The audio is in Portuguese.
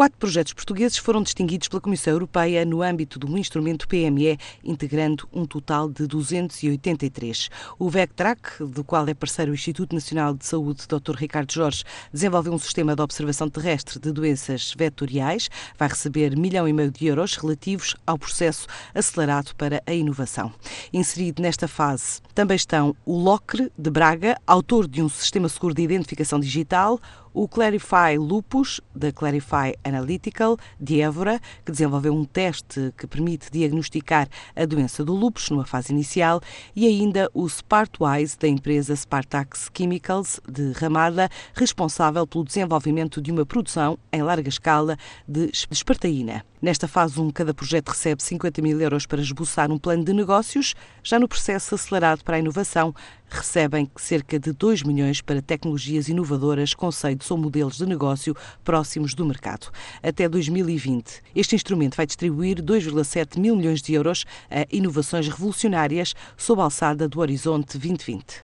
Quatro projetos portugueses foram distinguidos pela Comissão Europeia no âmbito do instrumento PME, integrando um total de 283. O VECTRAC, do qual é parceiro o Instituto Nacional de Saúde Dr. Ricardo Jorge, desenvolveu um sistema de observação terrestre de doenças vetoriais. Vai receber milhão e meio de euros relativos ao processo acelerado para a inovação. Inserido nesta fase também estão o LOCRE de Braga, autor de um sistema seguro de identificação digital, o Clarify Lupus, da Clarify Analytical, de Évora, que desenvolveu um teste que permite diagnosticar a doença do lupus numa fase inicial, e ainda o Spartwise, da empresa Spartax Chemicals, de Ramada, responsável pelo desenvolvimento de uma produção em larga escala de espartaína. Nesta fase 1, cada projeto recebe 50 mil euros para esboçar um plano de negócios. Já no processo acelerado para a inovação, recebem cerca de 2 milhões para tecnologias inovadoras, conceitos ou modelos de negócio próximos do mercado. Até 2020, este instrumento vai distribuir 2,7 mil milhões de euros a inovações revolucionárias sob a alçada do Horizonte 2020.